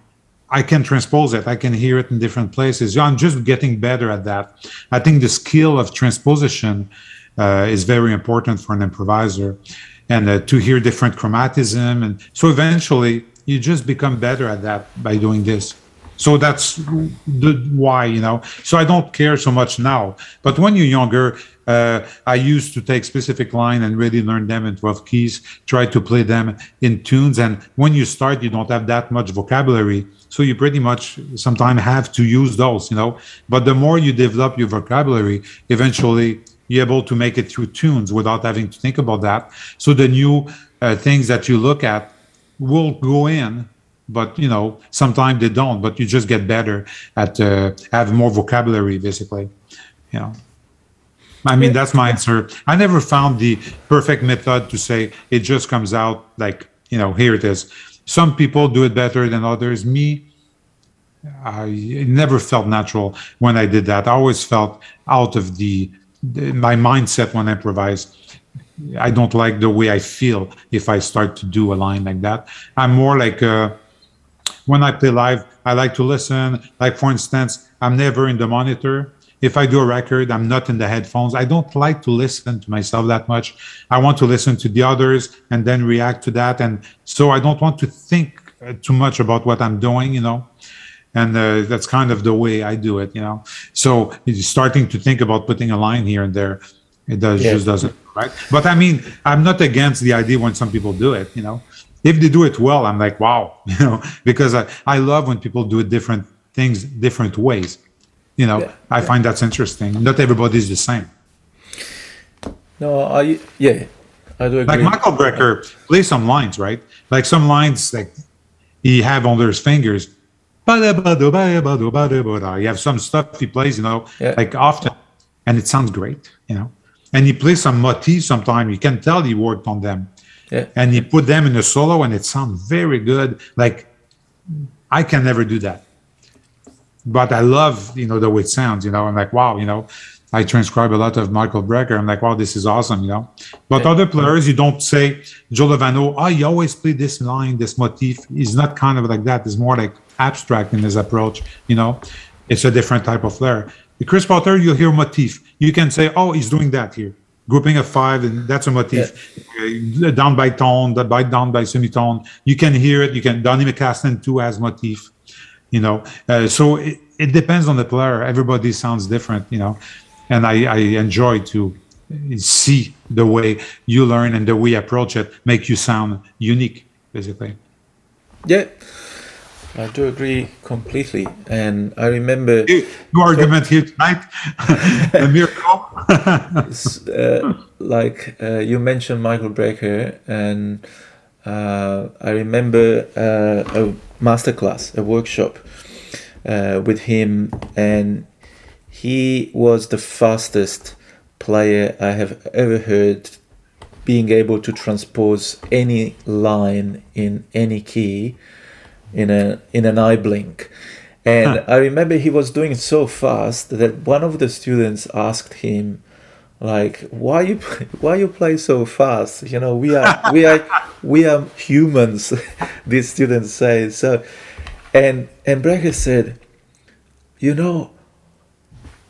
I can transpose it. I can hear it in different places. I'm just getting better at that. I think the skill of transposition uh, is very important for an improviser, and uh, to hear different chromatism, and so eventually you just become better at that by doing this. So that's the why, you know. So I don't care so much now. But when you're younger, uh, I used to take specific line and really learn them in 12 keys, try to play them in tunes. And when you start, you don't have that much vocabulary. So you pretty much sometimes have to use those, you know. But the more you develop your vocabulary, eventually you're able to make it through tunes without having to think about that. So the new uh, things that you look at will go in but you know sometimes they don't. But you just get better at uh, have more vocabulary, basically. You know. I mean, that's my answer. I never found the perfect method to say it just comes out like, you know, here it is. Some people do it better than others. Me, I it never felt natural when I did that. I always felt out of the, the my mindset when I improvise. I don't like the way I feel if I start to do a line like that. I'm more like uh, when I play live, I like to listen. Like for instance, I'm never in the monitor. If I do a record, I'm not in the headphones. I don't like to listen to myself that much. I want to listen to the others and then react to that. And so I don't want to think uh, too much about what I'm doing, you know. And uh, that's kind of the way I do it, you know. So starting to think about putting a line here and there, it does yeah. just doesn't right. But I mean, I'm not against the idea when some people do it, you know. If they do it well, I'm like, wow, you know, because I, I love when people do it different things different ways you know, yeah. I find that's interesting. Not everybody is the same. No, I yeah, I do agree. Like Michael Brecker plays some lines, right? Like some lines like he have under his fingers. You have some stuff he plays, you know, yeah. like often, and it sounds great, you know. And he plays some motifs sometimes. You can tell he worked on them. Yeah. And he put them in a solo, and it sounds very good. Like I can never do that but I love, you know, the way it sounds, you know, I'm like, wow, you know, I transcribe a lot of Michael Brecker. I'm like, wow, this is awesome, you know. But yeah. other players, you don't say Joe Lovano, oh, he always play this line, this motif. He's not kind of like that. It's more like abstract in his approach, you know. It's a different type of player. The Chris Potter, you'll hear motif. You can say, oh, he's doing that here. Grouping of five, and that's a motif. Yeah. Uh, down by tone, by down by semitone. You can hear it. You can Donny McCaslin too has motif you know uh, so it, it, depends on the player everybody sounds different you know and I, I enjoy to see the way you learn and the way you approach it make you sound unique basically yeah I do agree completely, and I remember your argument here tonight, a miracle. uh, like uh, you mentioned, Michael Brecker, and uh, I remember uh, a masterclass, a workshop uh, with him, and he was the fastest player I have ever heard being able to transpose any line in any key in a in an eye blink. And huh. I remember he was doing it so fast that one of the students asked him, like why you why you play so fast you know we are we are we are humans these students say so and and Brecker said you know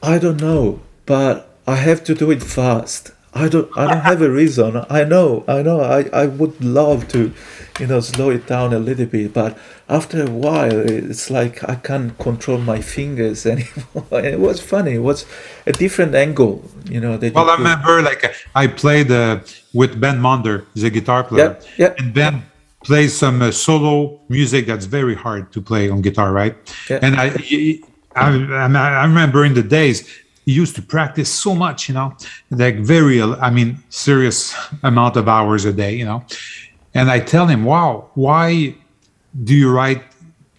i don't know but i have to do it fast i don't i don't have a reason. I know i know. I i would love to you know slow it down a little bit but after a while it's like i can't control my fingers anymore. It was funny. It was a different angle you know that well i remember like i played uh, with ben monder he's a guitar player. Yeah, yeah. and ben plays some uh, solo music that's very hard to play on guitar right? Yeah. and i I, I remember in the days used to practice so much you know like very i mean serious amount of hours a day you know and I tell him, wow, why do you write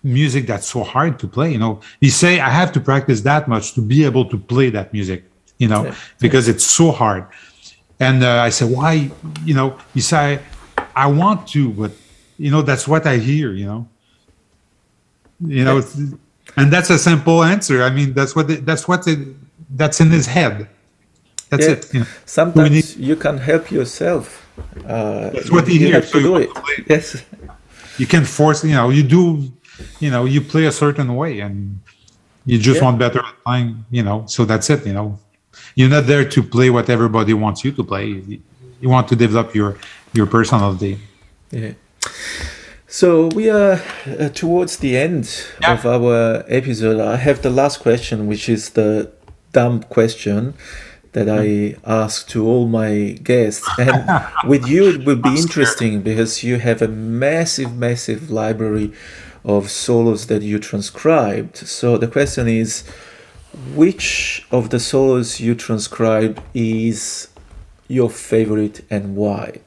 music that's so hard to play? You know, he say, I have to practice that much to be able to play that music, you know, because it's so hard. And uh, I said, why, you know, he say, I want to, but, you know, that's what I hear, you know. You know, and that's a simple answer. I mean, that's what, it, that's what, it, that's in his head. That's yeah. it. You know? Sometimes need, you can help yourself uh, That's what he hears. So do it. Yes. You can force. You know, you do. You know, you play a certain way, and you just yeah. want better time. You know, so that's it. You know, you're not there to play what everybody wants you to play. You want to develop your your personality. Yeah. So we are uh, towards the end yeah. of our episode. I have the last question, which is the dumb question that I ask to all my guests. And with you, it will be interesting because you have a massive, massive library of solos that you transcribed. So the question is which of the solos you transcribed is your favorite and why?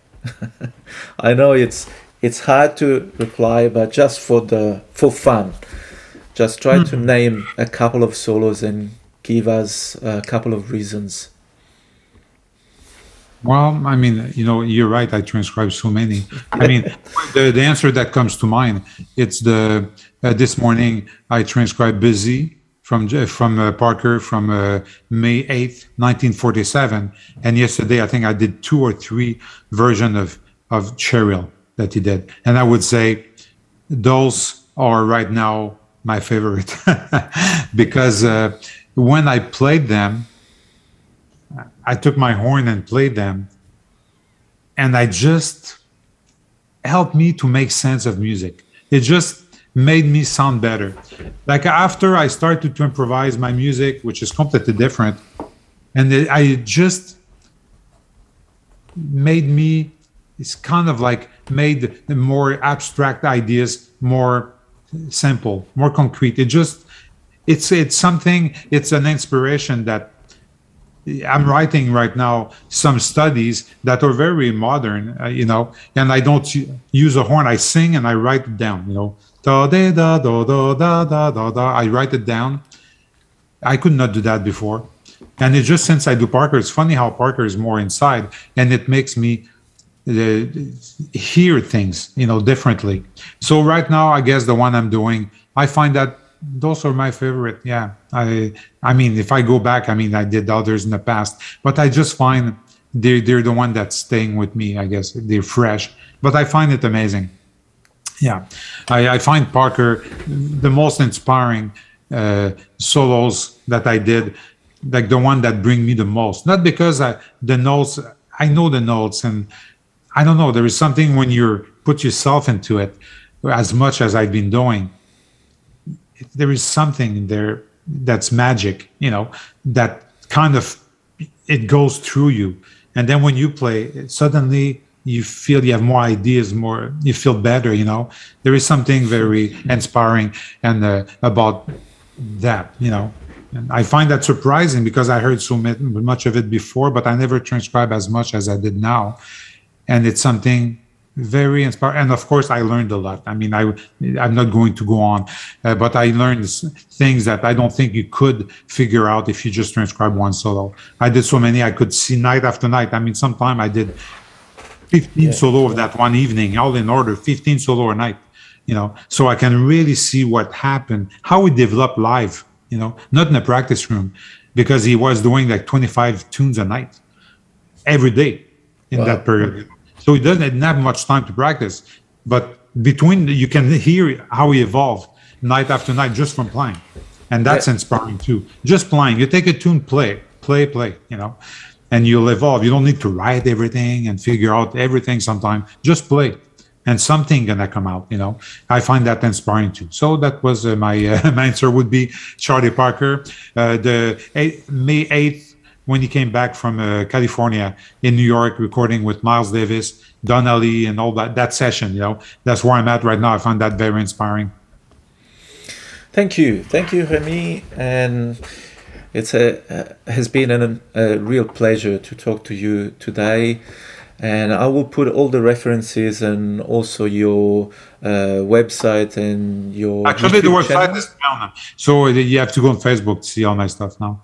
I know it's it's hard to reply, but just for the for fun, just try mm. to name a couple of solos and give us a couple of reasons. Well, I mean, you know, you're right. I transcribe so many. I mean, the, the answer that comes to mind, it's the uh, this morning I transcribed "Buzzy" from from uh, Parker from uh, May eighth, nineteen forty seven, and yesterday I think I did two or three version of of Cheryl that he did, and I would say those are right now my favorite because uh, when I played them I took my horn and played them, and I just helped me to make sense of music. It just made me sound better. Like after I started to improvise my music, which is completely different, and it, I just made me. It's kind of like made the more abstract ideas more simple, more concrete. It just it's it's something. It's an inspiration that I'm writing right now some studies that are very modern, uh, you know, and I don't use a horn. I sing and I write it down, you know, da da da da da da da da da. I write it down. I could not do that before, and it's just since I do Parker. It's funny how Parker is more inside, and it makes me uh, hear things, you know, differently. So right now, I guess the one I'm doing, I find that those are my favorite. Yeah, I I mean, if I go back, I mean, I did others in the past, but I just find they're they're the one that's staying with me. I guess they're fresh, but I find it amazing. Yeah, I, I find Parker the most inspiring uh, solos that I did, like the one that bring me the most. Not because I the notes I know the notes and I don't know. There is something when you put yourself into it as much as I've been doing there is something there that's magic, you know, that kind of it goes through you. And then when you play, suddenly you feel you have more ideas, more you feel better. You know, there is something very inspiring and uh, about that. You know, and I find that surprising because I heard so much of it before, but I never transcribe as much as I did now, and it's something very inspiring and of course i learned a lot. I mean i i'm not going to go on uh, but i learned things that i don't think you could figure out if you just transcribe one solo. I did so many i could see night after night. I mean sometime i did 15 yeah. solo of that one evening all in order 15 solo a night you know? So i can really see what happened how we develop live you know? Not in a practice room because he was doing like 25 tunes a night every day in wow. that period so he doesn't have much time to practice. But between you can hear how he evolved night after night just from playing, and that's inspiring too. Just playing, you take a tune, play, play, play. You know, and you'll evolve. You don't need to write everything and figure out everything. Sometimes just play, and something gonna come out. You know, I find that inspiring too. So that was uh, my uh, my answer would be Charlie Parker. Uh, the eight, May eighth when he came back from uh, California in New York, recording with Miles Davis, Donna Lee, and all that that session. You know, that's where I'm at right now. I find that very inspiring. Thank you, thank you, Rémi, and it's a uh, has been an, a real pleasure to talk to you today. And I will put all the references and also your uh, website and your. Actually, YouTube the website channel. is down. So you have to go on Facebook to see all my stuff now.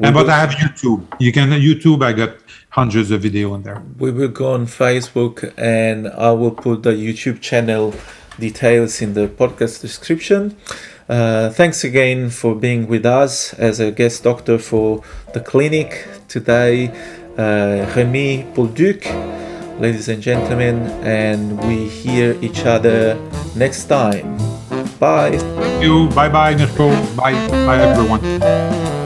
And, but I have YouTube. You can YouTube. I got hundreds of video in there. We will go on Facebook, and I will put the YouTube channel details in the podcast description. Uh, thanks again for being with us as a guest doctor for the clinic today, uh, Rémi Bolduc, ladies and gentlemen, and we hear each other next time. Bye. Thank you. Bye bye, Nico. Bye. Bye, everyone.